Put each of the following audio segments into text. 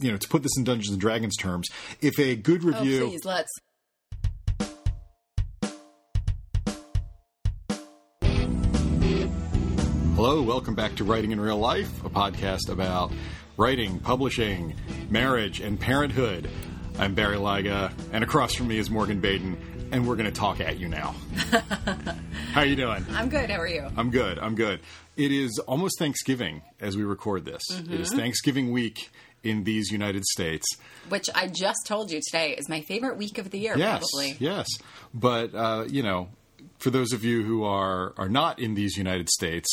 you know, to put this in Dungeons and Dragons terms, if a good review. Oh, review, please, let's. Hello, welcome back to Writing in Real Life, a podcast about writing, publishing, marriage, and parenthood. I'm Barry Lyga, and across from me is Morgan Baden, and we're going to talk at you now. How are you doing? I'm good. How are you? I'm good. I'm good. It is almost Thanksgiving as we record this. It is mm-hmm. Thanksgiving week in these United States. Which I just told you today is my favorite week of the year, Yes, probably. yes. But uh, you know, for those of you who are are not in these United States,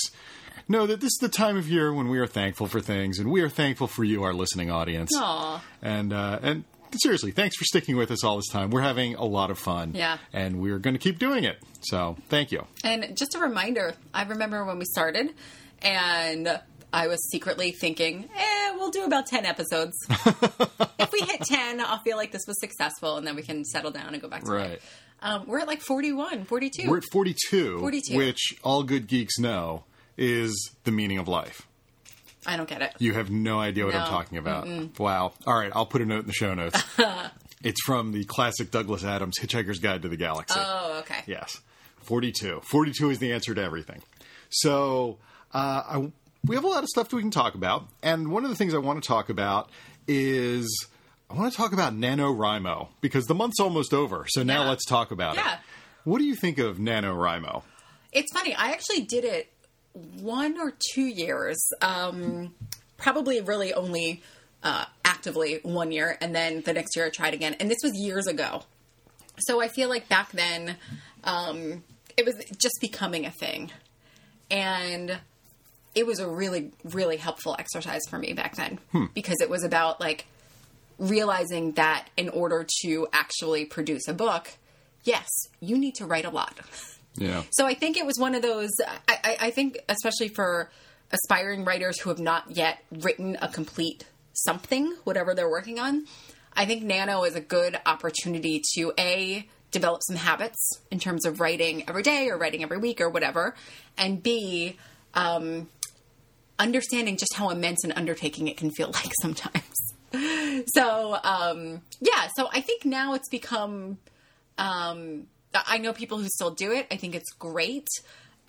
know that this is the time of year when we are thankful for things, and we are thankful for you, our listening audience. Aw. And uh, and seriously, thanks for sticking with us all this time. We're having a lot of fun. Yeah. and we're going to keep doing it. So thank you. And just a reminder, I remember when we started, and I was secretly thinking, eh, we'll do about 10 episodes. if we hit 10, I'll feel like this was successful, and then we can settle down and go back to Right. it. Um, we're at like 41, 42. We're at 42, 42. which all good geeks know is the meaning of life. I don't get it. You have no idea what I'm talking about. Wow. All right, I'll put a note in the show notes. it's from the classic Douglas Adams Hitchhiker's Guide to the Galaxy. Oh, okay. Yes. 42. 42 is the answer to everything. So, uh, I, we have a lot of stuff that we can talk about. And one of the things I want to talk about is I want to talk about NaNoWriMo because the month's almost over. So now Yeah. let's talk about Yeah. it. What do you think of NaNoWriMo? It's funny. I actually did it one or two years. Um, probably really only uh, actively one year, and then the next year I tried again. And this was years ago. So I feel like back then um, it was just becoming a thing, and it was a really really helpful exercise for me back then because it was about like realizing that in order to actually produce a book, yes, you need to write a lot. Yeah. So I think it was one of those. I, I, I think, especially for aspiring writers who have not yet written a complete something, whatever they're working on, I think Nano is a good opportunity to a develop some habits in terms of writing every day or writing every week or whatever, and b um, understanding just how immense an undertaking it can feel like sometimes. so um, yeah, so I think now it's become. Um, I know people who still do it. I think it's great,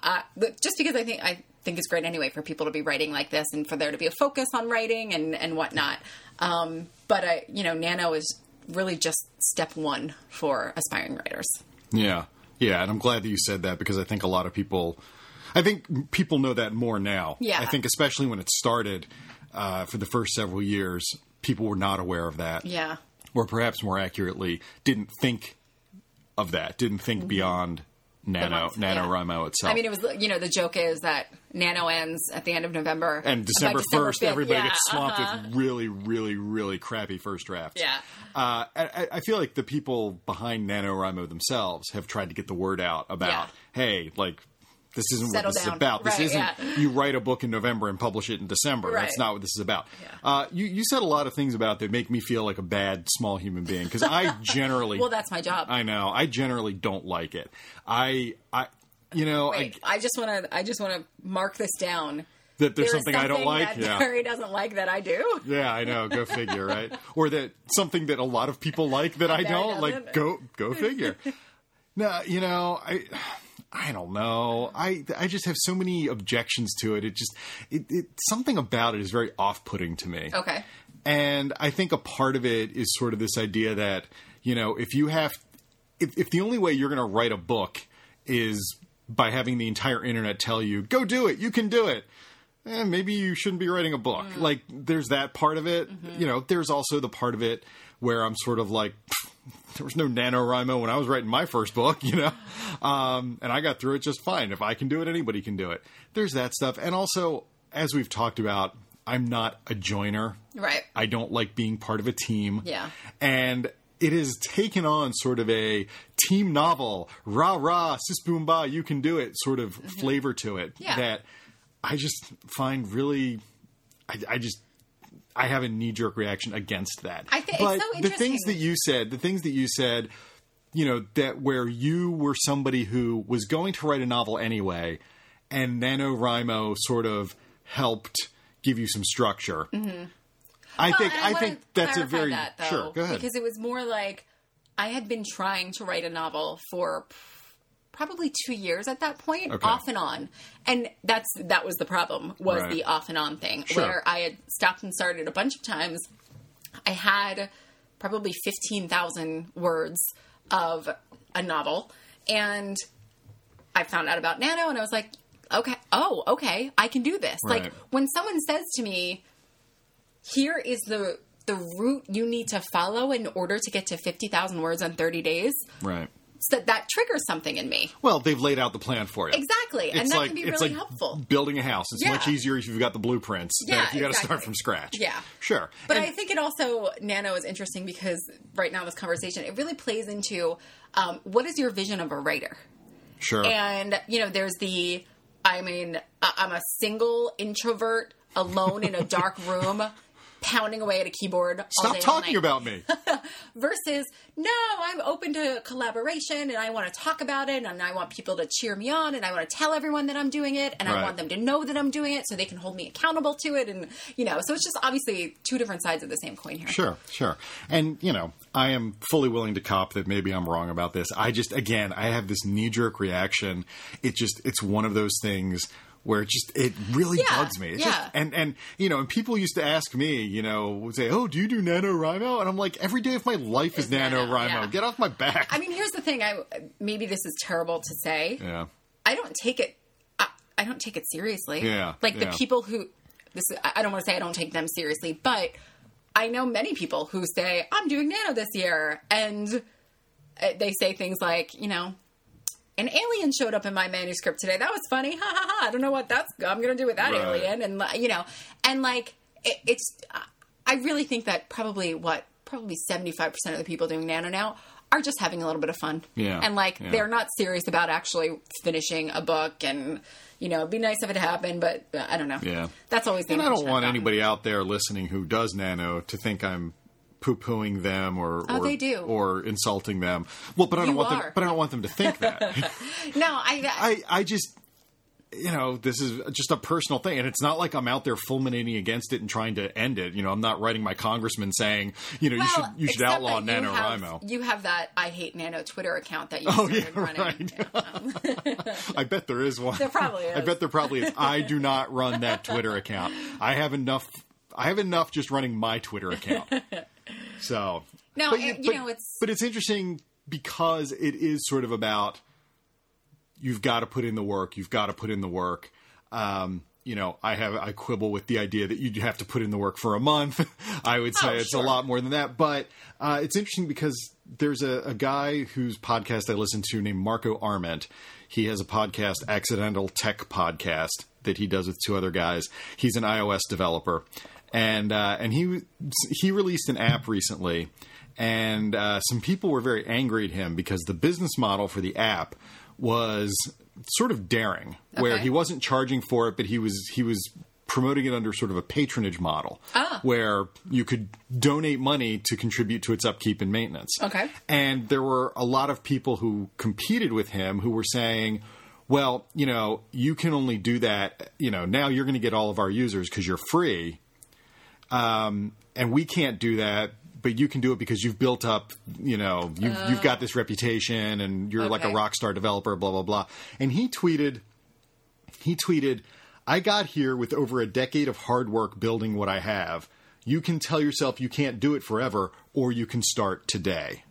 uh, just because I think I think it's great anyway for people to be writing like this and for there to be a focus on writing and and whatnot. Um, but I, you know, Nano is really just step one for aspiring writers. Yeah. Yeah, and I'm glad that you said that because I think a lot of people I think people know that more now. Yeah. I think especially when it started uh, for the first several years, people were not aware of that. Yeah. Or perhaps more accurately, didn't think of that, didn't think beyond Nano month, yeah. Itself. I mean, it was you know the joke is that Nano ends at the end of November and December first, 5th, everybody yeah, gets swamped uh-huh. with really, really, really crappy first drafts. Yeah. Uh, I, I feel like the people behind NaNoWriMo themselves have tried to get the word out about, Yeah. hey, like, this isn't what this down. is about. This Right, isn't yeah. you write a book in November and publish it in December. Right. That's not what this is about. Yeah. Uh, you, you said a lot of things about that make me feel like a bad small human being because I generally, Well, that's my job. I know, I generally don't like it. I, I, you know, I, Wait, I just want to I just want to mark this down. that there's There is something, I don't like. that yeah. Barry doesn't like that I do. Yeah, I know. Go figure, right? Or that something that a lot of people like that I don't like. Go, go figure. no, you know, I, I don't know. I, I just have so many objections to it. It just, it, it something about it is very off-putting to me. Okay. And I think a part of it is sort of this idea that, you know, if you have, if, if the only way you're going to write a book is by having the entire internet tell you, go do it, you can do it, eh, maybe you shouldn't be writing a book. Like, there's that part of it. You know, there's also the part of it where I'm sort of like, there was no NaNoWriMo when I was writing my first book, you know? Um, and I got through it just fine. If I can do it, anybody can do it. There's that stuff. And also, as we've talked about, I'm not a joiner. Right. I don't like being part of a team. Yeah. And it has taken on sort of a team novel, rah rah, sis boom ba, you can do it sort of flavor to it Mm-hmm. Yeah. that I just find really, I, I just, I have a knee jerk reaction against that. I think but so the things that you said, the things that you said, you know, that where you were somebody who was going to write a novel anyway, and NaNoWriMo sort of helped give you some structure. Mm-hmm. I Well, think and I think that's a very that, though, sure. Go ahead. Because it was more like I had been trying to write a novel for probably two years at that point, Okay. off and on, and that's that was the problem was Right. the off and on thing Sure. where I had stopped and started a bunch of times. I had probably fifteen thousand words of a novel, and I found out about Nano, and I was like, okay, oh, okay, I can do this. Right. Like when someone says to me, here is the the route you need to follow in order to get to 50,000 words in 30 days. right. So that triggers something in me. Well, they've laid out the plan for you. Exactly. and that like can be it's really like helpful. building a house. It's Yeah. much easier if you've got the blueprints than Yeah, if you got to exactly. start from scratch. Yeah. sure. But And- I think it also, Nano is interesting because right now, this conversation, it really plays into um, what is your vision of a writer? sure. And, you know, there's the, I mean, I'm a single introvert alone in a dark room. Pounding away at a keyboard. all Stop talking about me. versus no i'm open to collaboration and i want to talk about it and i want people to cheer me on and i want to tell everyone that i'm doing it and Right. i want them to know that i'm doing it so they can hold me accountable to it and you know so it's just obviously two different sides of the same coin here Sure, sure. And, you know, I am fully willing to cop that maybe I'm wrong about this. I just, again, I have this knee jerk reaction. It just, it's one of those things where it just, it really Yeah, bugs me. It's yeah. just, and, and, you know, and people used to ask me, you know, would say, oh, do you do NaNoWriMo? And I'm like, every day of my life is Is Nano, NaNoWriMo. yeah. Get off my back. i mean here's the thing i maybe this is terrible to say yeah. i don't take it I, I don't take it seriously Yeah, like the people who this i I don't want to say i don't take them seriously but i know many people who say i'm doing nano this year and uh, they say things like you know an alien showed up in my manuscript today that was funny ha ha ha i don't know what that's i'm gonna do with that Right. alien and you know and like it, it's i really think that probably what probably 75% of the people doing nano now are just having a little bit of fun Yeah, and like yeah. they're not serious about actually finishing a book and you know it'd be nice if it happened but uh, i don't know Yeah. that's always the And I don't want anybody out there listening who does nano to think I'm poo-pooing them or Oh, or, they do. or insulting them. Well, but I don't You want are. them. But I don't want them to think that. no i, I I just you know this is just a personal thing, and it's not like I'm out there fulminating against it and trying to end it. You know, I'm not writing my congressman saying you know you should you should outlaw you have- NaNoWriMo. You have that I hate Nano Twitter account that you Oh started yeah, running. right. I bet there is one. There probably is. I bet there probably is. I do not run that Twitter account. I have enough. I have enough just running my Twitter account. So No, But it- you but- know, it's- but it's interesting because it is sort of about you've got to put in the work. You've got to put in the work. Um, you know, I have I quibble with the idea that you'd have to put in the work for a month. I would say Oh, it's sure. a lot more than that. But uh, it's interesting because there's a, a guy whose podcast I listen to named Marco Arment. He has a podcast, Accidental Tech Podcast, that he does with two other guys. He's an iOS developer, and uh, and he he released an app recently, and uh, some people were very angry at him because the business model for the app was sort of daring, where he wasn't charging for it, but he was he was promoting it under sort of a patronage model, Ah. where you could donate money to contribute to its upkeep and maintenance. Okay. And there were a lot of people who competed with him who were saying, well, you know, you can only do that, you know, now you're going to get all of our users because you're free. Um, and we can't do that, but you can do it because you've built up, you know, you've, you've got this reputation and you're like a rock star developer, blah, blah, blah. And he tweeted, he tweeted, I got here with over a decade of hard work building what I have. You can tell yourself you can't do it forever, or you can start today.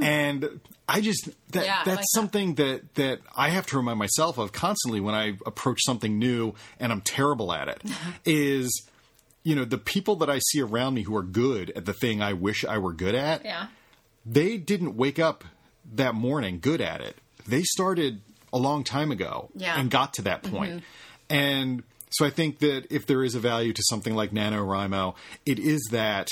And I just that Yeah, that's like that. something that that I have to remind myself of constantly when I approach something new and I'm terrible at it. is you know the people that I see around me who are good at the thing I wish I were good at yeah. they didn't wake up that morning good at it. They started a long time ago Yeah. Mm-hmm. and got to that point. And so I think that if there is a value to something like NaNoWriMo, it is that,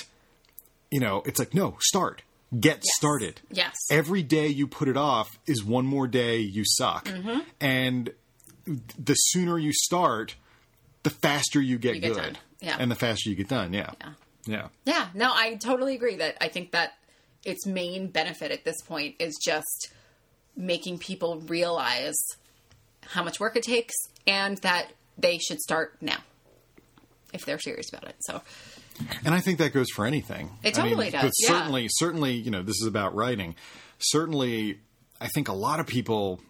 you know, it's like, no, start. Get started. Yes. Every day you put it off is one more day you suck. Mm-hmm. And the sooner you start, the faster you get You get good. done. Yeah. And the faster you get done. Yeah. Yeah. Yeah. Yeah, no, I totally agree that I think that its main benefit at this point is just making people realize how much work it takes and that they should start now if they're serious about it. So, And I think that goes for anything. It I mean, totally does, But yeah. certainly, certainly, you know, this is about writing. Certainly, I think a lot of people,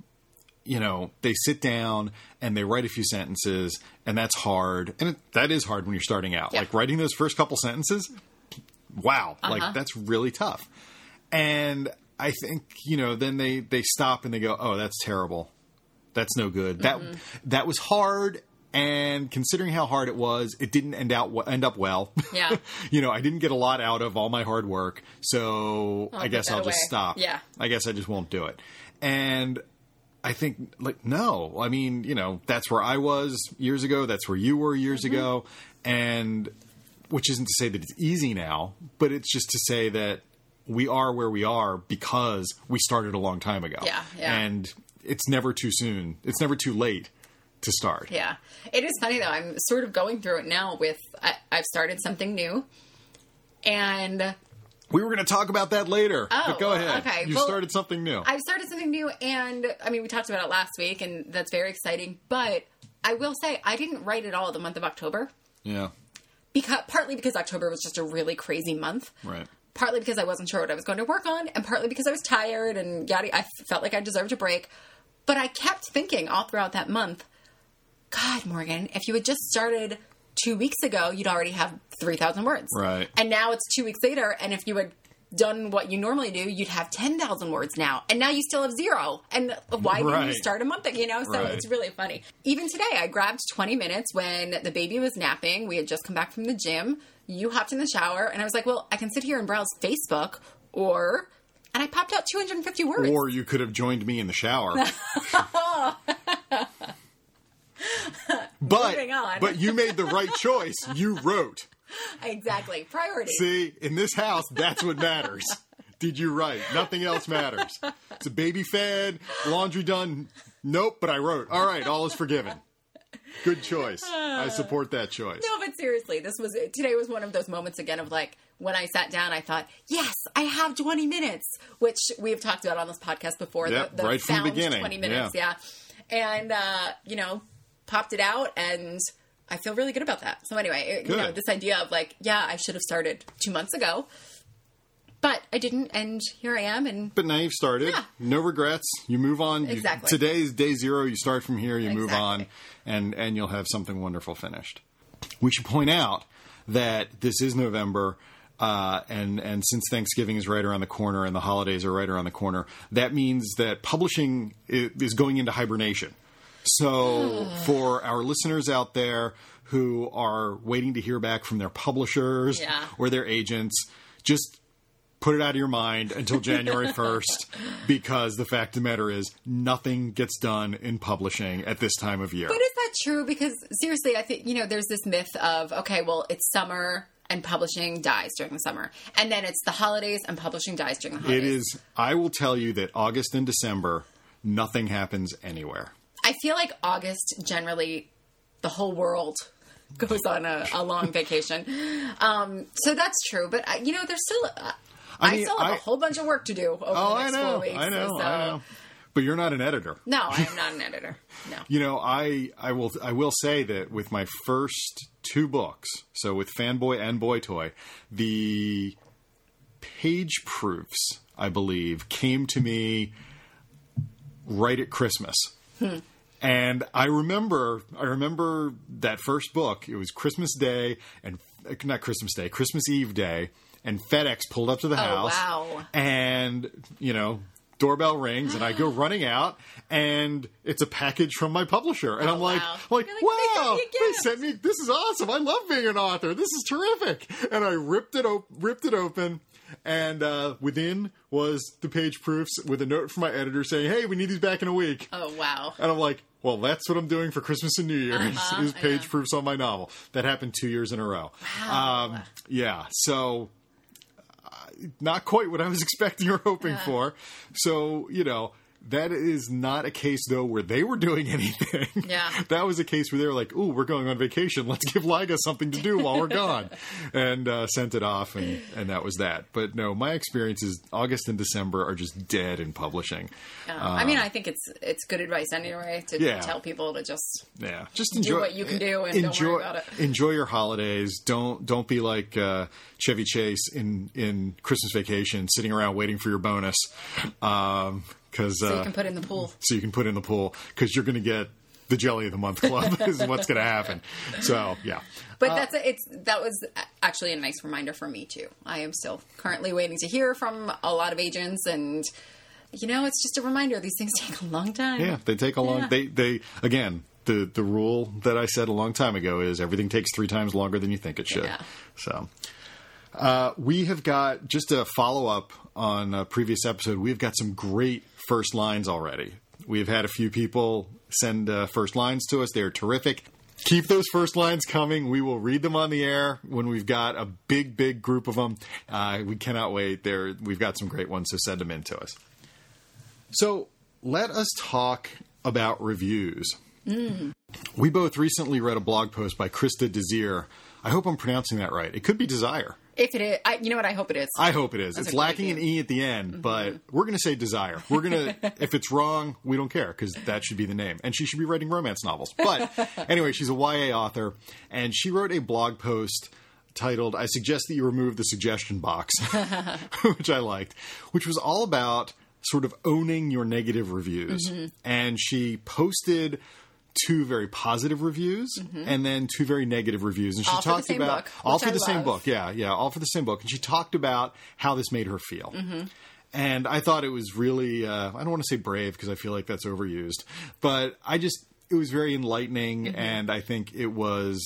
you know, they sit down and they write a few sentences, and that's hard. And it, that is hard when you're starting out. Yeah. Like writing those first couple sentences, wow, Uh-huh. like that's really tough. And I think you know, then they they stop and they go, "Oh, that's terrible. That's no good. That Mm-hmm. that was hard." And considering how hard it was, it didn't end out end up well. Yeah. you know, I didn't get a lot out of all my hard work, so I put guess I'll just stop. Yeah. I guess I just won't do it. And I think like no, I mean, you know, that's where I was years ago, that's where you were years Mm-hmm. ago, and which isn't to say that it's easy now, but it's just to say that we are where we are because we started a long time ago. Yeah, yeah. And it's never too soon. It's never too late to start. Yeah, it is funny though. I'm sort of going through it now. With I, I've started something new, and We were going to talk about that later. Oh, but go ahead. okay. You Well, started something new. I've started something new. And I mean, we talked about it last week, and that's very exciting. But I will say, I didn't write at all the month of October yeah. because partly because October was just a really crazy month. Right. Partly because I wasn't sure what I was going to work on, and partly because I was tired and yada. I felt like I deserved a break. But I kept thinking all throughout that month, God, Morgan, if you had just started two weeks ago, you'd already have 3,000 words. Right. And now it's two weeks later, and if you had done what you normally do, you'd have 10,000 words now. And now you still have zero. And why didn't you start a month ago? You know, so Right. it's really funny. Even today, I grabbed 20 minutes when the baby was napping. We had just come back from the gym. You hopped in the shower, and I was like, well, I can sit here and browse Facebook, or. And I popped out 250 words. Or you could have joined me in the shower. but Moving on. but you made the right choice. You wrote. exactly. Priority. See, in this house, that's what matters. Did you write? Nothing else matters. It's a baby fed, laundry done. Nope, but I wrote. All right, all is forgiven. Good choice. I support that choice. No, but seriously, this was today was one of those moments again of like when I sat down, I thought, yes, I have 20 minutes, which we've talked about on this podcast before. Yep, the, the right from the beginning, 20 minutes, yeah. And, uh, you know, popped it out and I feel really good about that. So anyway, it- you know, this idea of like, yeah, I should have started two months ago, but I didn't. And here I am. And But now you've started. Yeah. No regrets. You move on. You- Exactly. today's day zero. You start from here. You move on, and and you'll have something wonderful finished. We should point out that this is November. Uh, and and since Thanksgiving is right around the corner and the holidays are right around the corner, that means that publishing is going into hibernation. So for our listeners out there who are waiting to hear back from their publishers Yeah. or their agents, just put it out of your mind until January 1st because the fact of the matter is nothing gets done in publishing at this time of year. But is that true? Because seriously, I think you know there's this myth of okay, well, it's summer and publishing dies during the summer, and then it's the holidays and publishing dies during the holidays. It is I will tell you that August and December nothing happens anywhere. I feel like August generally, the whole world goes on a, a long vacation. Um, so that's true, but uh, you know, there's still. Uh, I, mean, still have a I- whole bunch of work to do over Oh, the I next know. four weeks. I know. so- I know. But you're not an editor. No, I am not an editor. No. You know, I I will I will say that with my first two books, so with Fanboy and Boy Toy, the page proofs, I believe, came to me right at Christmas. And I remember, I remember that first book. It was Christmas Day and not Christmas Day, Christmas Eve Day, and FedEx pulled up to the house. wow. And you know, doorbell rings, and I go running out, and it's a package from my publisher, and Oh, I'm like, wow. like, like, "They sent wow, me they sent me. This is awesome. I love being an author. This is terrific. And I ripped it, op- ripped it open. And uh, within was the page proofs with a note from my editor saying, "Hey, we need these back in a week." Oh wow. And I'm like, well, that's what I'm doing for Christmas and New Year's Uh-huh, is page yeah. proofs on my novel. That happened two years in a row. Wow. Um, yeah, so uh, not quite what I was expecting or hoping for. So you know, That is not a case though where they were doing anything. Yeah. that was a case where they were like, "Ooh, we're going on vacation. Let's give Lyga something to do while we're gone," and uh, sent it off, and and that was that. But no, my experience is August and December are just dead in publishing. Uh, I mean, I think it's it's good advice anyway to Yeah. tell people to just Yeah, just enjoy what you can do and don't enjoy worry about it. enjoy your holidays. Don't don't be like uh, Chevy Chase in in Christmas Vacation, sitting around waiting for your bonus. Um, because so uh, you can put in the pool. so you can put in the pool because you're going to get the jelly of the month club is what's going to happen. So yeah, But that's a, it's that was actually a nice reminder for me too. I am still currently waiting to hear from a lot of agents, and you know, it's just a reminder. These things take a long time. yeah, they take a long. Yeah. They they again. The, the rule that I said a long time ago is everything takes three times longer than you think it should. Yeah. So, uh, we have got just a follow up on a previous episode. We've got some great first lines already. We've had a few people send uh, first lines to us. They're terrific. Keep those first lines coming. We will read them on the air when we've got a big, big group of them. Uh, we cannot wait. There, we've got some great ones, so send them in to us. So let us talk about reviews. We both recently read a blog post by Christa Desir. I hope I'm pronouncing that right. It could be Desire. If it is, I, you know what? I hope it is. I hope it is. That's it's lacking an. E at the end, but we're going to say Desire. We're going to, if it's wrong, we don't care because that should be the name. And she should be writing romance novels. But anyway, she's a YA author, and she wrote a blog post titled, I suggest that you remove the suggestion box, which I liked, which was all about sort of owning your negative reviews. Mm-hmm. And she posted two very positive reviews and then two very negative reviews. And she Mm-hmm. All talked about book, all for I the same book. Yeah, yeah, all for the same book. And she talked about how this made her feel. Mm-hmm. And I thought it was really, uh, I don't want to say brave because I feel like that's overused, but I just, it was very enlightening. Mm-hmm. And I think it was,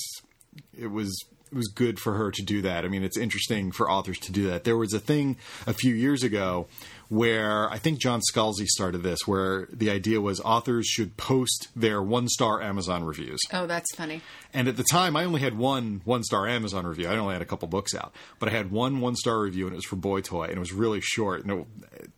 it was, it was good for her to do that. I mean, it's interesting for authors to do that. There was a thing a few years ago where I think John Scalzi started this, where the idea was authors should post their one star Amazon reviews. oh, that's funny. And at the time, I only had one one star Amazon review. I only had a couple books out, but I had one one star review, and it was for Boy Toy, and it was really short. And it,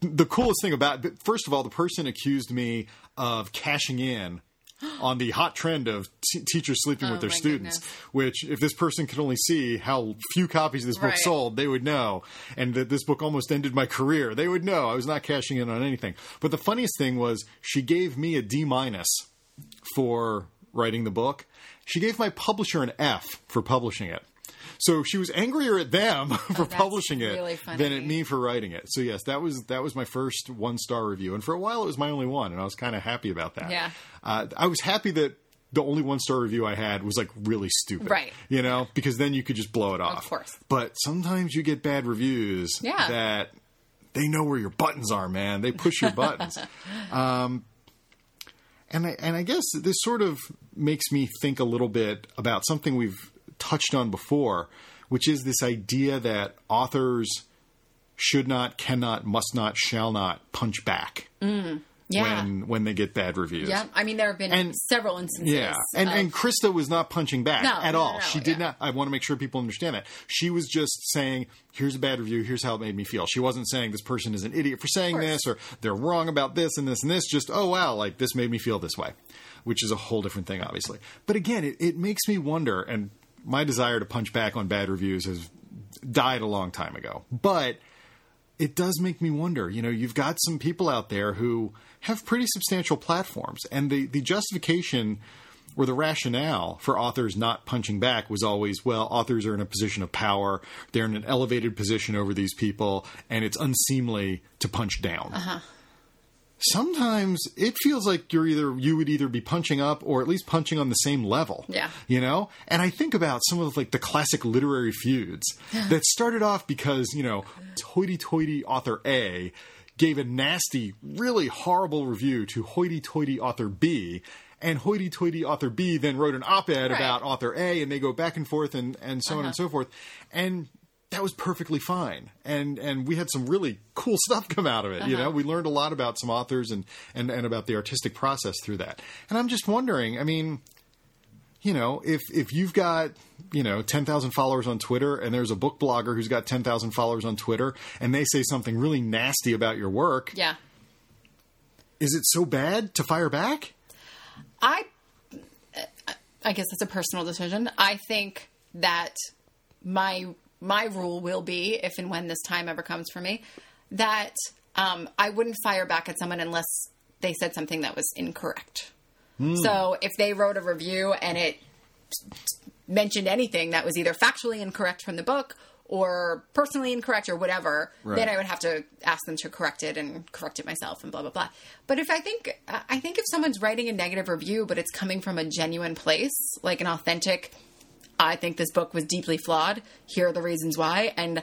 the coolest thing about, first of all, the person accused me of cashing in on the hot trend of t- teachers sleeping with Oh, their students. goodness. Which, if this person could only see how few copies of this book Right. sold, they would know. And that this book almost ended my career. They would know I was not cashing in on anything. But the funniest thing was she gave me a D minus for writing the book. She gave my publisher an F for publishing it. So she was angrier at them for Oh, publishing it really than at me for writing it. So yes, that was that was my first one star review, and for a while it was my only one, and I was kind of happy about that. Yeah. uh, I was happy that the only one star review I had was like really stupid, Right. You know, because then you could just blow it off. Of course. But sometimes you get bad reviews Yeah. that they know where your buttons are, man. They push your buttons. Um, and I, and I guess this sort of makes me think a little bit about something we've touched on before, which is this idea that authors should not, cannot, must not, shall not punch back mm, Yeah. when when they get bad reviews. yeah. I mean, there have been And- several instances. Yeah, and of- and Christa was not punching back No, at no, all. no, she did yeah. not. I want to make sure people understand that she was just saying, "Here's a bad review. Here's how it made me feel." She wasn't saying this person is an idiot for saying this or they're wrong about this and this and this. Just oh wow, like this made me feel this way, which is a whole different thing, obviously. But again, it, it makes me wonder, and my desire to punch back on bad reviews has died a long time ago, but it does make me wonder. You know, you've got some people out there who have pretty substantial platforms, and the the justification or the rationale for authors not punching back was always, well, authors are in a position of power, they're in an elevated position over these people, and it's unseemly to punch down. Uh-huh. Sometimes it feels like you're either you would either be punching up or at least punching on the same level. Yeah. You know? And I think about some of like the classic literary feuds that started off because, you know, hoity toity author A gave a nasty, really horrible review to hoity toity author B. And hoity toity author B then wrote an op ed Right. about author A, and they go back and forth and, and so on and uh-huh. so forth. And that was perfectly fine. And and we had some really cool stuff come out of it. You uh-huh. know, we learned a lot about some authors and, and, and about the artistic process through that. And I'm just wondering, I mean, you know, if if you've got you know ten thousand followers on Twitter, and there's a book blogger who's got ten thousand followers on Twitter, and they say something really nasty about your work, yeah. is it so bad to fire back? I I guess that's a personal decision. I think that my my rule will be if and when this time ever comes for me that um, I wouldn't fire back at someone unless they said something that was incorrect. So if they wrote a review and it mentioned anything that was either factually incorrect from the book or personally incorrect or whatever, Right. then I would have to ask them to correct it and correct it myself and blah blah blah. But if I think I think if someone's writing a negative review but it's coming from a genuine place, like an authentic I think this book was deeply flawed, here are the reasons why and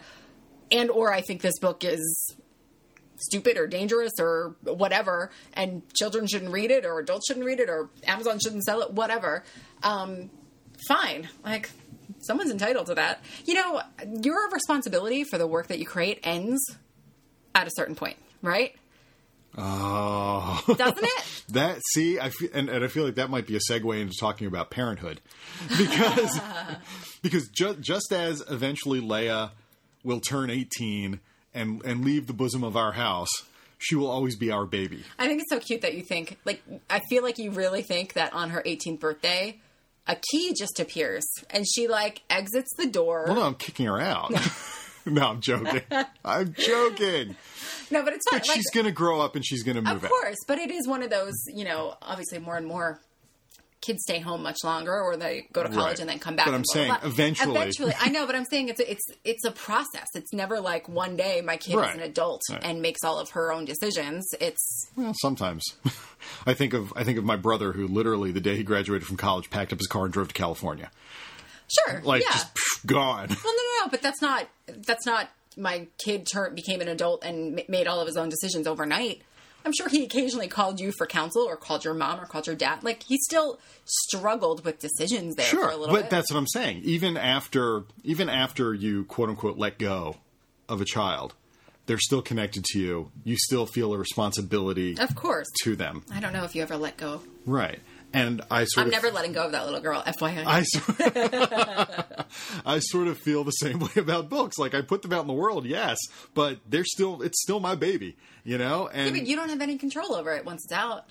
and or I think this book is stupid or dangerous or whatever and children shouldn't read it or adults shouldn't read it or Amazon shouldn't sell it, whatever. Um fine. Like someone's entitled to that. You know, your responsibility for the work that you create ends at a certain point, right? Oh, Doesn't it? that see, I feel, and, and I feel like that might be a segue into talking about parenthood, because because ju- just as eventually Leia will turn eighteen and and leave the bosom of our house, she will always be our baby. I think it's so cute that you think like I feel like you really think that on her 18th birthday a key just appears and she like exits the door. Well, no, I'm kicking her out. no, I'm joking. I'm joking. No, but it's fine. But Like, she's gonna grow up and she's gonna move out. of out. course, but it is one of those, you know, obviously more and more kids stay home much longer or they go to college Right. and then come back. But I'm blah, blah, saying blah. eventually. Eventually, I know, but I'm saying it's a, it's it's a process. It's never like one day my kid Right. is an adult Right. and makes all of her own decisions. It's Well, sometimes. I think of I think of my brother who literally the day he graduated from college packed up his car and drove to California. Sure, Like yeah. just pff, gone. Well, no, no, no, but that's not that's not my kid turned became an adult and ma- made all of his own decisions overnight. I'm sure he occasionally called you for counsel or called your mom or called your dad. Like he still struggled with decisions there for Sure, a little but bit. that's what I'm saying. Even after even after you quote unquote let go of a child, they're still connected to you. You still feel a responsibility of course. to them. I don't know if you ever let go. Right. And I sort I'm of never letting go of that little girl. FYI. I sort, I sort of feel the same way about books. Like I put them out in the world, yes, but they're still it's still my baby, you know. And but you don't have any control over it once it's out.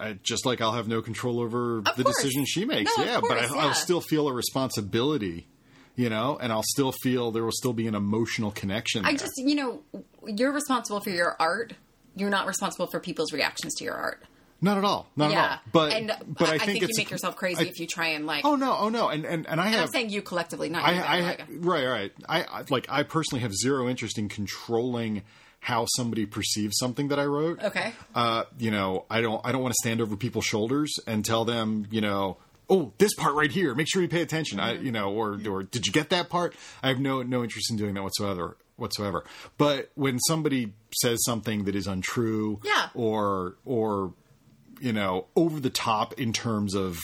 I, just like I'll have no control over the course. decision she makes. No, of yeah, but I, yeah. I'll still feel a responsibility, you know, and I'll still feel there will still be an emotional connection. I just, you know, you're responsible for your art. You're not responsible for people's reactions to your art. Not at all, not at yeah, all. But and but I, I, think, think, you make yourself crazy I- if you try and like. Oh no, oh no, and and and I have I'm saying you collectively, not I, you. I like, right, right. I, I like. I personally have zero interest in controlling how somebody perceives something that I wrote. Okay. Uh, you know, I don't. I don't want to stand over people's shoulders and tell them, you know, oh, this part right here. Make sure you pay attention. I, Mm-hmm. you know, or or did you get that part? I have no no interest in doing that whatsoever. Whatsoever. But when somebody says something that is untrue, Yeah. or or you know over the top in terms of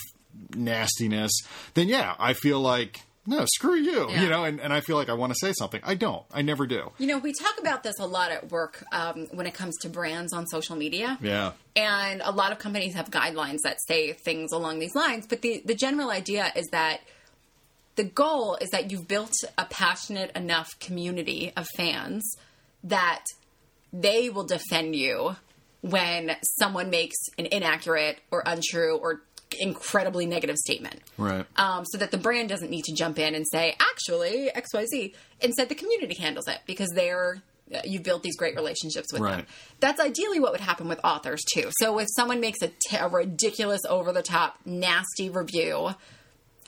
nastiness, then yeah, I feel like no, screw you, Yeah. you know, and, and I feel like I want to say something. I don't. I never do. You know, we talk about this a lot at work um, when it comes to brands on social media. Yeah. And a lot of companies have guidelines that say things along these lines. But the, the general idea is that the goal is that you've built a passionate enough community of fans that they will defend you when someone makes an inaccurate or untrue or incredibly negative statement Right. um, so that the brand doesn't need to jump in and say, actually, XYZ. Instead, the community handles it because they're. uh, You've built these great relationships with them. That's ideally what would happen with authors too. So if someone makes a, t- a ridiculous, over the top, nasty review,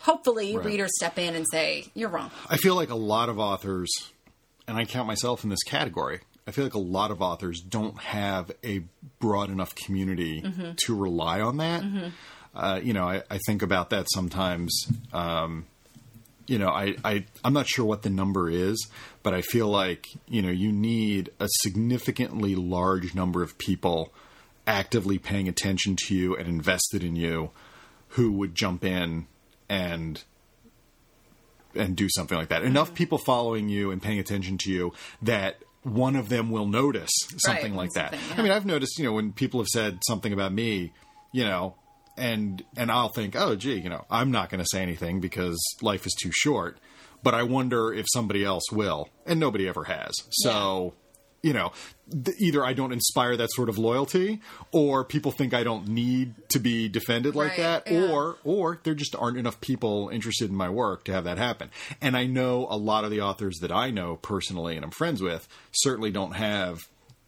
hopefully Right. readers step in and say, "You're wrong." I feel like a lot of authors, and I count myself in this category. I feel like a lot of authors don't have a broad enough community Mm-hmm. to rely on that. Uh, you know, I, I think about that sometimes. Um, you know, I, I I'm not sure what the number is, but I feel like you know you need a significantly large number of people actively paying attention to you and invested in you, who would jump in and and do something like that. Enough people following you and paying attention to you that one of them will notice something Right, like that. something, I mean, I've noticed, you know, when people have said something about me, you know, and and I'll think, oh, gee, you know, I'm not going to say anything because life is too short. But I wonder if somebody else will, and nobody ever has. So, you know, th- either I don't inspire that sort of loyalty, or people think I don't need to be defended like Right, that, yeah. or or there just aren't enough people interested in my work to have that happen. And I know a lot of the authors that I know personally and I'm friends with certainly don't have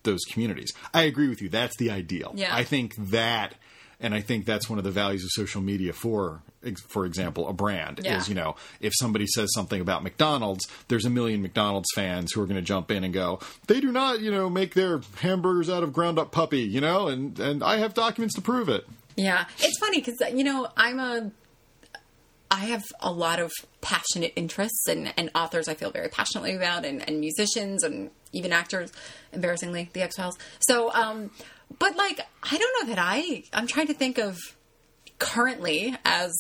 those communities. I agree with you. That's the ideal. Yeah. I think that, and I think that's one of the values of social media for, for example, a brand Yeah. is, you know, if somebody says something about McDonald's, there's a million McDonald's fans who are going to jump in and go, they do not, you know, make their hamburgers out of ground up puppy, you know, and, and I have documents to prove it. Yeah, it's funny because you know I'm a. I have a lot of passionate interests and, and authors I feel very passionately about, and, and musicians and even actors. Embarrassingly, the X Files. So, um, but like I don't know that I. I'm trying to think of currently as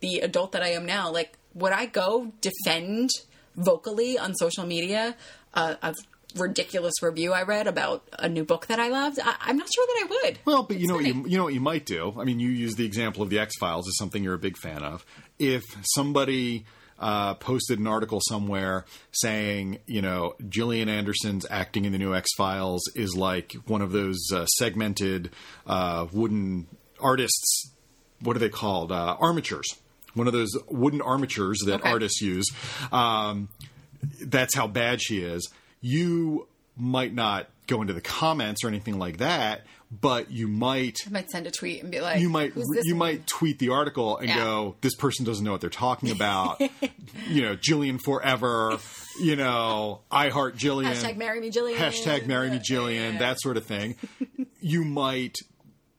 the adult that I am now. Like, would I go defend vocally on social media uh, a ridiculous review I read about a new book that I loved? I, I'm not sure that I would. Well, but you know what you, you know what you might do. I mean, you use the example of the X Files as something you're a big fan of. If somebody uh, posted an article somewhere saying, you know, Gillian Anderson's acting in the new X Files is like one of those uh, segmented uh, wooden artists. What are they called? Uh, armatures. One of those wooden armatures that Okay. artists use. Um, that's how bad she is. You might not go into the comments or anything like that, but you might I might send a tweet and be like, you might you one?" might tweet the article and Yeah. go, "This person doesn't know what they're talking about." you know, Gillian forever. You know, I heart Gillian. Hashtag marry me, Gillian. Hashtag marry me, Gillian. Yeah. That sort of thing. you might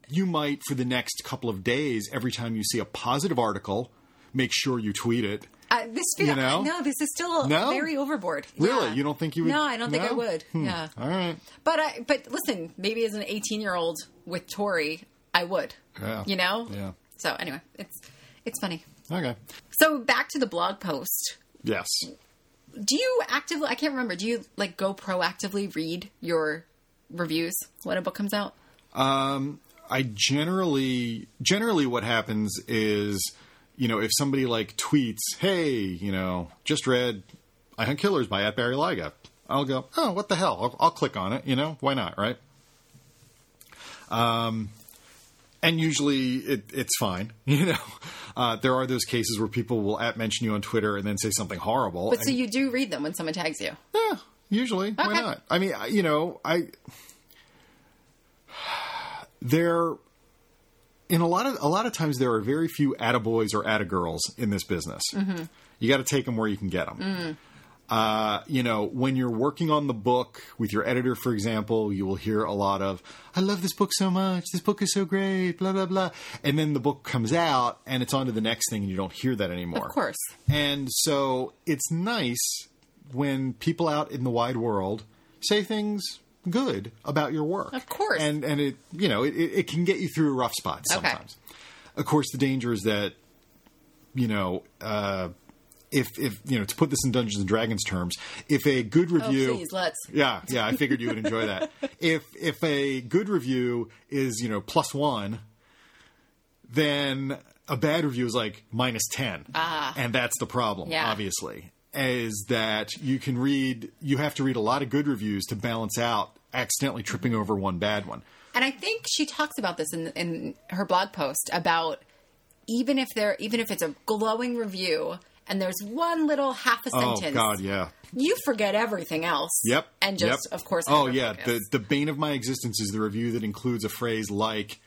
you might for the next couple of days, every time you see a positive article, make sure you tweet it. Uh, this feel, You know? no, this is still No? very overboard. Really? Yeah. You don't think you would? No, I don't think I would. Hmm. Yeah, All right. but I, but listen, maybe as an 18 year old with Tori, I would. Yeah. You know. Yeah. So anyway, it's it's funny. Okay. So back to the blog post. Yes. Do you actively? I can't remember. Do you like go proactively read your reviews when a book comes out? Um, I generally generally what happens is, you know, if somebody like tweets, "Hey, you know, just read I Hunt Killers by at Barry Lyga," I'll go, "Oh, what the hell?" I'll, I'll click on it. You know, why not, right? Um, and usually it, it's fine. You know, uh, there are those cases where people will at mention you on Twitter and then say something horrible. But and- so you do read them when someone tags you. yeah, usually. Why not? I mean, you know, I there in a lot of a lot of times there are very few attaboys or attagirls in this business. Mm-hmm. You got to take them where you can get them. Mm. Uh, you know, when you're working on the book with your editor, for example, you will hear a lot of, I love this book so much. This book is so great, blah, blah, blah. And then the book comes out and it's on to the next thing and you don't hear that anymore. Of course. And so it's nice when people out in the wide world say things good about your work. Of course. And and it you know, it, it can get you through rough spots Okay. sometimes. Of course the danger is that you know, uh if if you know to put this in Dungeons and Dragons terms, if a good review Oh, please, let's. yeah, yeah, I figured you would enjoy that. If if a good review is you know plus one, then a bad review is like minus ten, Ah. and that's the problem. Yeah. Obviously, is that you can read, you have to read a lot of good reviews to balance out accidentally tripping over one bad one. And I think she talks about this in in her blog post about even if there even if it's a glowing review and there's one little half a sentence. Oh sentence, God, yeah. you forget everything else. Yep. And just yep. of course. Oh yeah. The the bane of my existence is the review that includes a phrase like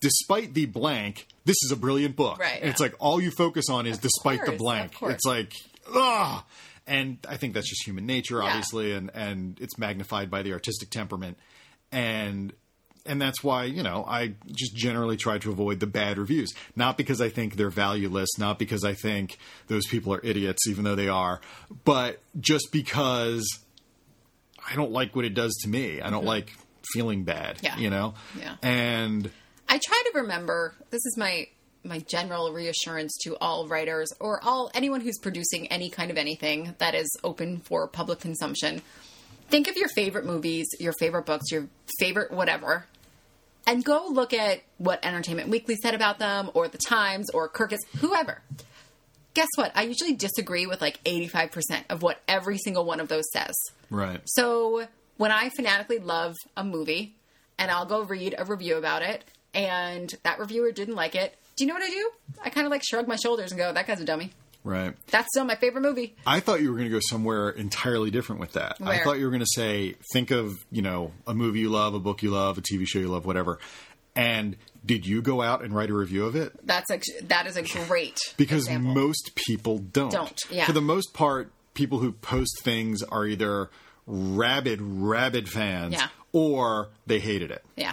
despite the blank, this is a brilliant book. Right, And it's like all you focus on is despite the blank. of. It's like ah and I think that's just human nature, Yeah. obviously, and, and it's magnified by the artistic temperament. And and that's why, you know, I just generally try to avoid the bad reviews. Not because I think they're valueless, not because I think those people are idiots, even though they are, but just because I don't like what it does to me. I don't like feeling bad, Mm-hmm. Yeah. you know? Yeah. And I try to remember. This is my my general reassurance to all writers or all anyone who's producing any kind of anything that is open for public consumption. Think of your favorite movies, your favorite books, your favorite whatever, and go look at what Entertainment Weekly said about them, or the Times, or Kirkus, whoever. Guess what? I usually disagree with like eighty five percent of what every single one of those says. right. So when I fanatically love a movie and I'll go read a review about it and that reviewer didn't like it, do you know what I do? I kind of like shrug my shoulders and go, that guy's a dummy. Right. That's still my favorite movie. I thought you were going to go somewhere entirely different with that. Where? I thought you were going to say, think of, you know, a movie you love, a book you love, a TV show you love, whatever. And did you go out and write a review of it? That's a, that is a great Because example. most people don't. Don't, yeah. For the most part, people who post things are either rabid, rabid fans Yeah. or they hated it. yeah.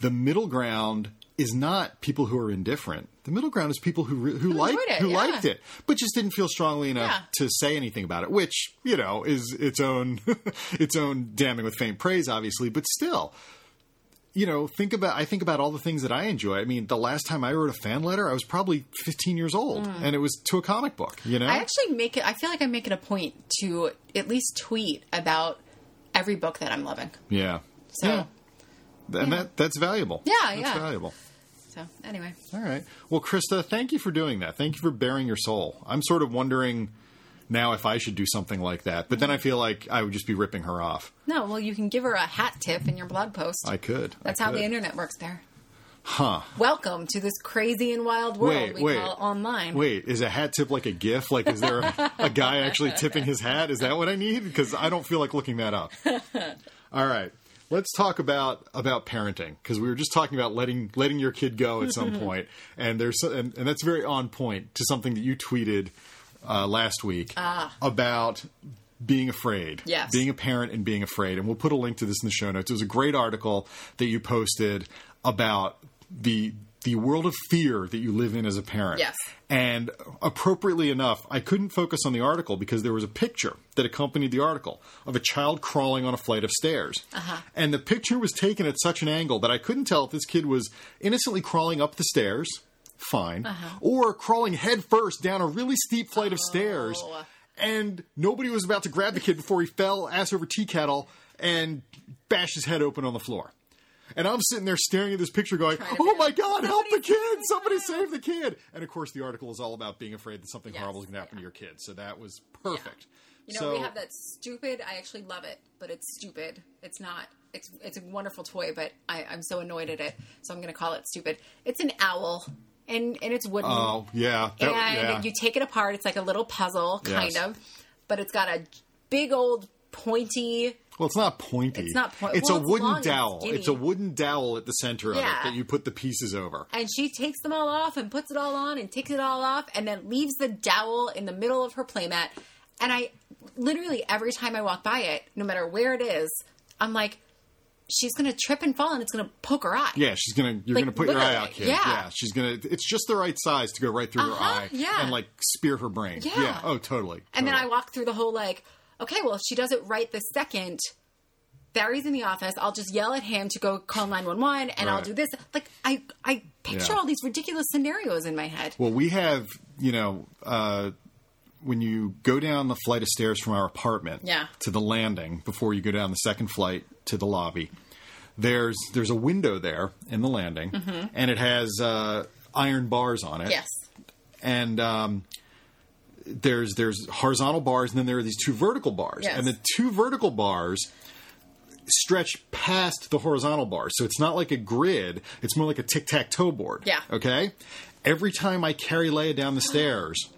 The middle ground is not people who are indifferent. The middle ground is people who re- who, liked it, who yeah. liked it, but just didn't feel strongly enough Yeah. to say anything about it. Which you know is its own its own damning with faint praise, obviously. But still, you know, think about I think about all the things that I enjoy. I mean, the last time I wrote a fan letter, I was probably 15 years old, and it was to a comic book. You know, Mm. I actually make it. I feel like I make it a point to at least tweet about every book that I'm loving. yeah, So, yeah, and that that's valuable. Yeah, yeah. that's yeah. valuable. so anyway, All right. Well, Christa, thank you for doing that. Thank you for baring your soul. I'm sort of wondering now if I should do something like that, but then I feel like I would just be ripping her off. no. Well, you can give her a hat tip in your blog post. I could. That's I how the internet works there. Huh. Welcome to this crazy and wild world Wait, we wait. call online. Wait, is a hat tip like a GIF? Like, is there a, a guy actually tipping his hat? Is that what I need? Because I don't feel like looking that up. All right, let's talk about about parenting because we were just talking about letting letting your kid go at some point, and there's and, and that's very on point to something that you tweeted uh, last week about being afraid, Yes. being a parent and being afraid. And we'll put a link to this in the show notes. It was a great article that you posted about the the world of fear that you live in as a parent. Yes. And appropriately enough, I couldn't focus on the article because there was a picture that accompanied the article of a child crawling on a flight of stairs. Uh-huh. And the picture was taken at such an angle that I couldn't tell if this kid was innocently crawling up the stairs, fine, Uh-huh. or crawling headfirst down a really steep flight of stairs. Oh. And nobody was about to grab the kid before he fell ass over tea kettle and bash his head open on the floor. And I'm sitting there staring at this picture going, oh my God, help the kid! Somebody child." save the kid! And of course, the article is all about being afraid that something Yes, horrible is going to happen to your kid. So that was perfect. You know, so, we have that stupid. I actually love it, but it's stupid. It's not. It's it's a wonderful toy, but I, I'm so annoyed at it, so I'm going to call it stupid. It's an owl, and and it's wooden. Oh, yeah. That, and yeah. you take it apart. It's like a little puzzle, kind Yes. of, but it's got a big old pointy. Well, it's not pointy. It's not point- It's well, a it's wooden dowel. It's a wooden dowel at the center of it that you put the pieces over. And she takes them all off and puts it all on and takes it all off and then leaves the dowel in the middle of her playmat. And I literally every time I walk by it, no matter where it is, I'm like, she's gonna trip and fall and it's gonna poke her eye. Yeah, she's gonna. You're Like, gonna put your eye out, kid. yeah. she's gonna. It's just the right size to go right through her Uh-huh, eye yeah. and like spear her brain. Yeah. Oh, totally. And then I walk through the whole like, okay, well, if she does it right this second, Barry's in the office. I'll just yell at him to go call nine one one, and I'll do this. Like I, I picture Yeah. all these ridiculous scenarios in my head. Well, we have, you know, uh, when you go down the flight of stairs from our apartment Yeah. to the landing before you go down the second flight to the lobby, there's there's a window there in the landing, and it has uh, iron bars on it. Mm-hmm. Yes. and um, there's there's horizontal bars, and then there are these two vertical bars, Yes. and the two vertical bars stretch past the horizontal bars, so it's not like a grid; it's more like a tic tac toe board. Yeah. Okay. Every time I carry Leia down the stairs,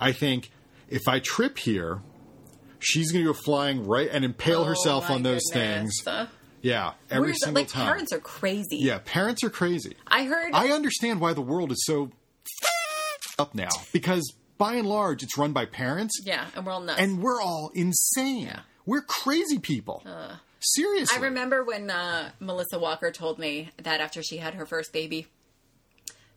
I think if I trip here, she's going to go flying right and impale herself Oh, my on those goodness. things. Uh, Yeah, every single like time. parents are crazy. yeah, parents are crazy. I heard. I understand why the world is so up now because by and large it's run by parents yeah, and we're all nuts. and we're all insane. Yeah. We're crazy people. Seriously. I remember when uh, Melissa Walker told me that after she had her first baby,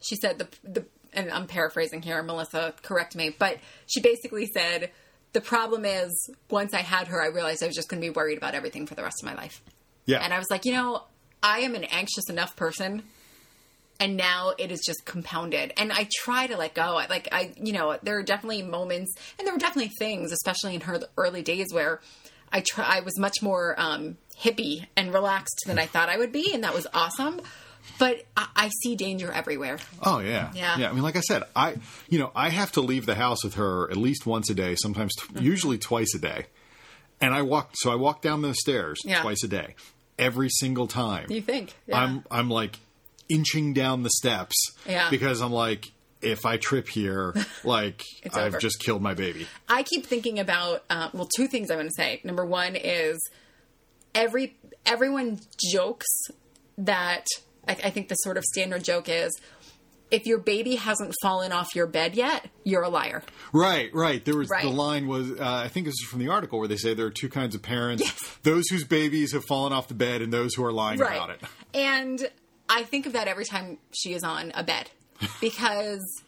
she said the the and I'm paraphrasing here, Melissa, correct me, but she basically said the problem is once I had her, I realized I was just going to be worried about everything for the rest of my life, Yeah. and I was like, you know, I am an anxious enough person. And now it is just compounded, and I try to let go. Like I, you know, there are definitely moments, and there were definitely things, especially in her early days, where I try. I was much more um, hippie and relaxed than I thought I would be, and that was awesome. But I, I see danger everywhere. Oh yeah, Yeah. yeah. I mean, like I said, I you know I have to leave the house with her at least once a day, sometimes t- Mm-hmm. usually twice a day, and I walk. So I walk down those stairs Yeah. twice a day, every single time. You think? Yeah. I'm I'm like inching down the steps Yeah. because I'm like, if I trip here, like I've over. just killed my baby. I keep thinking about uh, well, two things I want to say. Number one is every everyone jokes that I, I think the sort of standard joke is if your baby hasn't fallen off your bed yet, you're a liar. Right, right. There was Right. the line was uh, I think this is from the article where they say there are two kinds of parents: those whose babies have fallen off the bed and those who are lying about it. And I think of that every time she is on a bed because.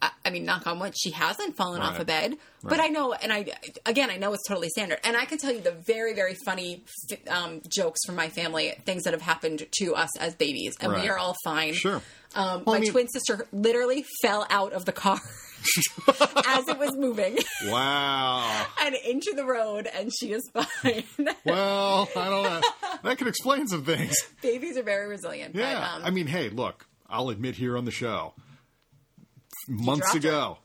I- I mean, knock on wood, she hasn't fallen off a bed. But I know, and I again, I know it's totally standard. And I can tell you the very, very funny um, jokes from my family, things that have happened to us as babies, and Right. we are all fine. Sure. Um, Well, I my mean- twin sister literally fell out of the car as it was moving Wow. and into the road, and she is fine. Well, I don't know. That could explain some things. Babies are very resilient. Yeah. But, um, I mean, hey, look, I'll admit here on the show, months dropped her. ago,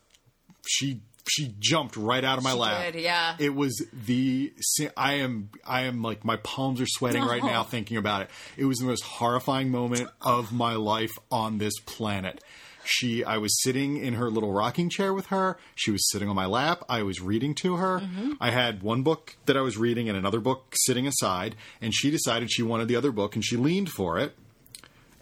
she she jumped right out of my She lap. did, yeah. It was the I am I am like my palms are sweating right now thinking about it. It was the most horrifying moment of my life on this planet. She I was sitting in her little rocking chair with her. She was sitting on my lap. I was reading to her. Mm-hmm. I had one book that I was reading and another book sitting aside, and she decided she wanted the other book and she leaned for it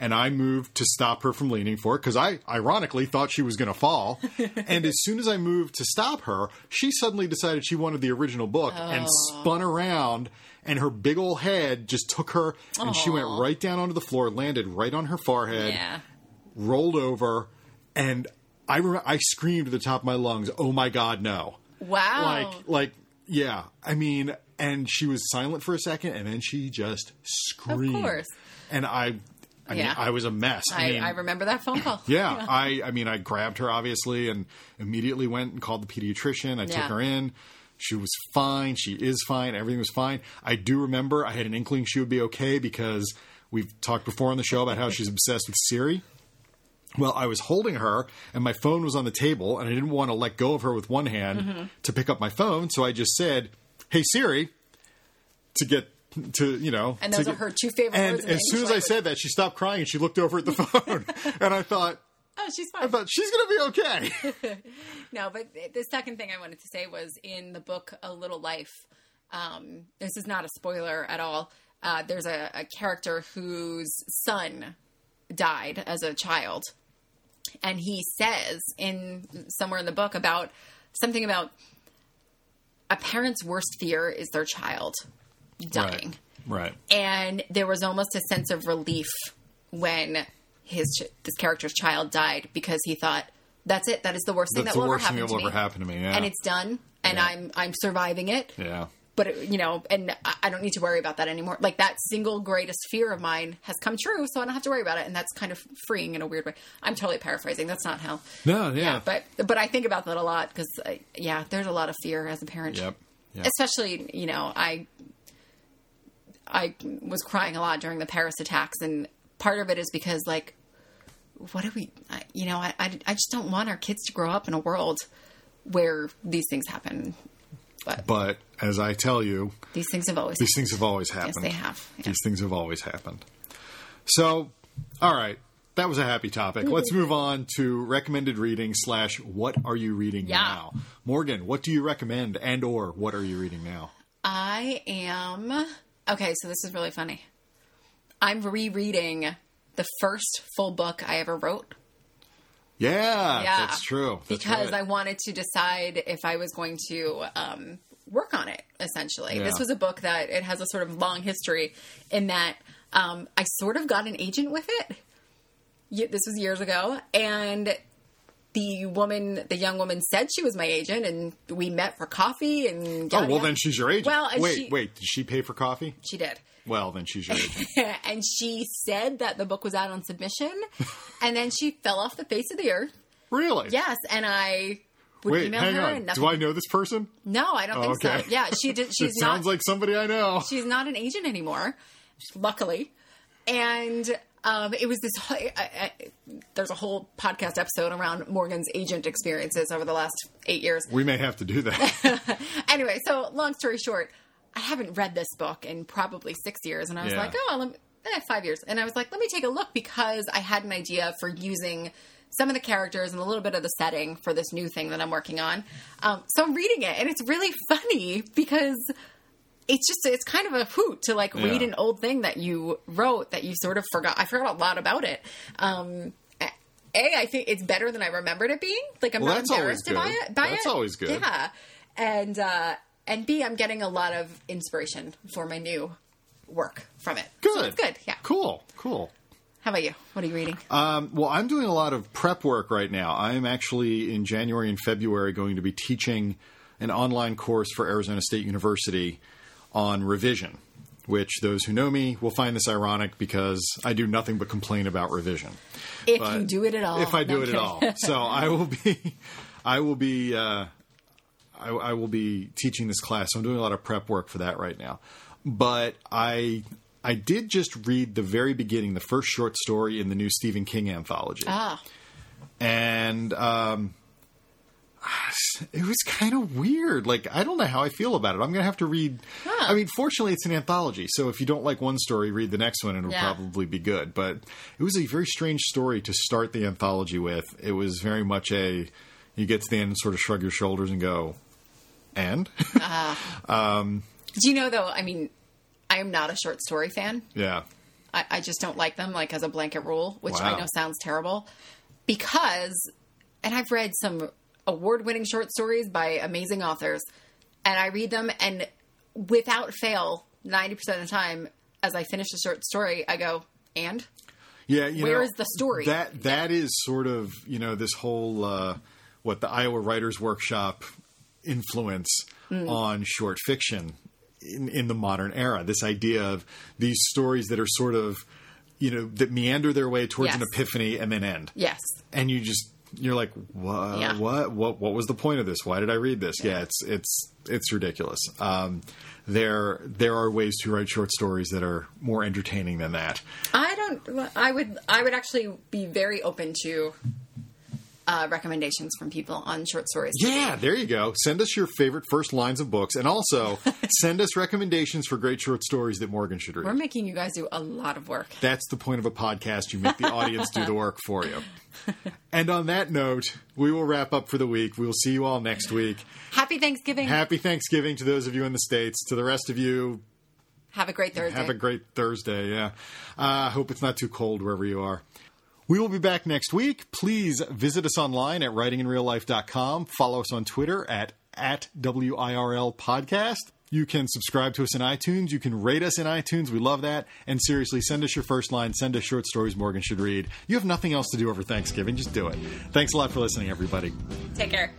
and I moved to stop her from leaning for it because I ironically thought she was going to fall. and as soon as I moved to stop her, she suddenly decided she wanted the original book and oh. spun around. And her big old head just took her, and she went right down onto the floor, landed right on her forehead, yeah. rolled over, and I remember I screamed at the top of my lungs, "Oh my god, no!" Wow. Like, like, yeah. I mean, and she was silent for a second, and then she just screamed. course. And I, I mean, Yeah. I was a mess. I, I, mean, I remember that phone call. yeah, I, I mean, I grabbed her obviously, and immediately went and called the pediatrician. I took her in. She was fine. She is fine. Everything was fine. I do remember I had an inkling she would be okay because we've talked before on the show about how she's obsessed with Siri. Well, I was holding her and my phone was on the table and I didn't want to let go of her with one hand Mm-hmm. to pick up my phone. So I just said, Hey Siri, to get to, you know. And those are get- her two favorite And words as soon as English I said that, she stopped crying and she looked over at the phone. and I thought, Oh, she's fine. I thought she's going to be okay. No, but the second thing I wanted to say was in the book A Little Life. Um, this is not a spoiler at all. Uh, there's a, a character whose son died as a child, and he says in somewhere in the book about something about a parent's worst fear is their child dying. Right. and there was almost a sense of relief when his this character's child died because he thought that's it that is the worst thing That's that will ever happen that to will me ever happen to me. Yeah. and it's done and Yeah. i'm i'm surviving it yeah. but it, you know and I- don't need to worry about that anymore like that single greatest fear of mine has come true so i don't have to worry about it and that's kind of freeing in a weird way i'm totally paraphrasing that's not how No, yeah. but but i think about that a lot because uh, yeah there's a lot of fear as a parent Yep. Yep. especially you know i i was crying a lot during the paris attacks and part of it is because like what do we I, you know I, I i just don't want our kids to grow up in a world where these things happen but But as I tell you, these things have always these things have always happened. yes they have yeah. These things have always happened. So, all right. That was a happy topic. Mm-hmm. Let's move on to recommended reading slash what are you reading Yeah. now? Morgan, what do you recommend and or what are you reading now? i am okay so this is really funny i'm rereading the first full book i ever wrote Yeah, Yeah. that's true. That's because right. I wanted to decide if I was going to um, work on it. Essentially, Yeah. this was a book that it has a sort of long history in that um, I sort of got an agent with it. This was years ago, and the woman, the young woman, said she was my agent, and we met for coffee. And Oh, well, yada. then she's your agent. Well, wait, she- wait. Did she pay for coffee? she did. Well, then she's your agent. and she said that the book was out on submission, and then she fell off the face of the earth. really? Yes, and I would Wait, email hang her. on. And nothing Do I know this person? No, I don't Oh, think okay. so. Yeah, she did. She's not. sounds like somebody I know. she's not an agent anymore, luckily. And Um, it was this. I, I, there's a whole podcast episode around Morgan's agent experiences over the last eight years. We may have to do that. anyway, so long story short, I haven't read this book in probably six years, and I was Yeah. like, oh, let me, eh, five years, and I was like, let me take a look because I had an idea for using some of the characters and a little bit of the setting for this new thing that I'm working on. Um, so I'm reading it, and it's really funny because it's just it's kind of a hoot to like read an old thing that you wrote that you sort of forgot. I forgot a lot about it. Um, a, I think it's better than I remembered it being. Like I'm Well, not embarrassed by it. By That's it. always good. Yeah, and uh, and B, I'm getting a lot of inspiration for my new work from it. Good. So good. Yeah. Cool. Cool. How about you? What are you reading? Um, well, I'm doing a lot of prep work right now. I am actually in January and February going to be teaching an online course for Arizona State University on revision, which those who know me will find this ironic because I do nothing but complain about revision. if but you do it at all. If I do No, it at all, so I will be, I will be, uh, I, I will be teaching this class. So I'm doing a lot of prep work for that right now. But I, I did just read the very beginning, the first short story in the new Stephen King anthology, ah, and um, it was kind of weird. Like I don't know how I feel about it. I'm going to have to read. Huh. I mean, fortunately, it's an anthology, so if you don't like one story, read the next one, and it'll Yeah. probably be good. But it was a very strange story to start the anthology with. It was very much a you get to the end and sort of shrug your shoulders and go, and uh-huh. um, do you know though? I mean, I am not a short story fan. yeah, I, I just don't like them, like as a blanket rule, which Wow. I know sounds terrible. Because, and I've read some award winning short stories by amazing authors, and I read them, and without fail, 90% of the time, as I finish a short story, I go, and? yeah. You Where know, is the story? That that is sort of you know this whole uh, what the Iowa Writers Workshop influence Hmm. on short fiction in, in the modern era. This idea of these stories that are sort of you know that meander their way towards an epiphany and then end, Yes. and you just you're like what Yeah. what what what was the point of this? Why did I read this? Yeah, it's it's it's ridiculous. Um, there there are ways to write short stories that are more entertaining than that. I don't. I would. I would actually be very open to uh, recommendations from people on short stories. Yeah, there you go. Send us your favorite first lines of books, and also send us recommendations for great short stories that Morgan should read. We're making you guys do a lot of work. That's the point of a podcast. You make the audience do the work for you. And on that note, we will wrap up for the week. We will see you all next week. Happy Thanksgiving. Happy Thanksgiving to those of you in the States. To the rest of you, Have a great Thursday. have a great Thursday. Yeah. I uh, hope it's not too cold wherever you are. We will be back next week. Please visit us online at writinginreallife.com. Follow us on Twitter at, at WIRL Podcast. You can subscribe to us in iTunes. You can rate us in iTunes. We love that. And seriously, send us your first line. Send us short stories Morgan should read. You have nothing else to do over Thanksgiving. Just do it. Thanks a lot for listening, everybody. Take care.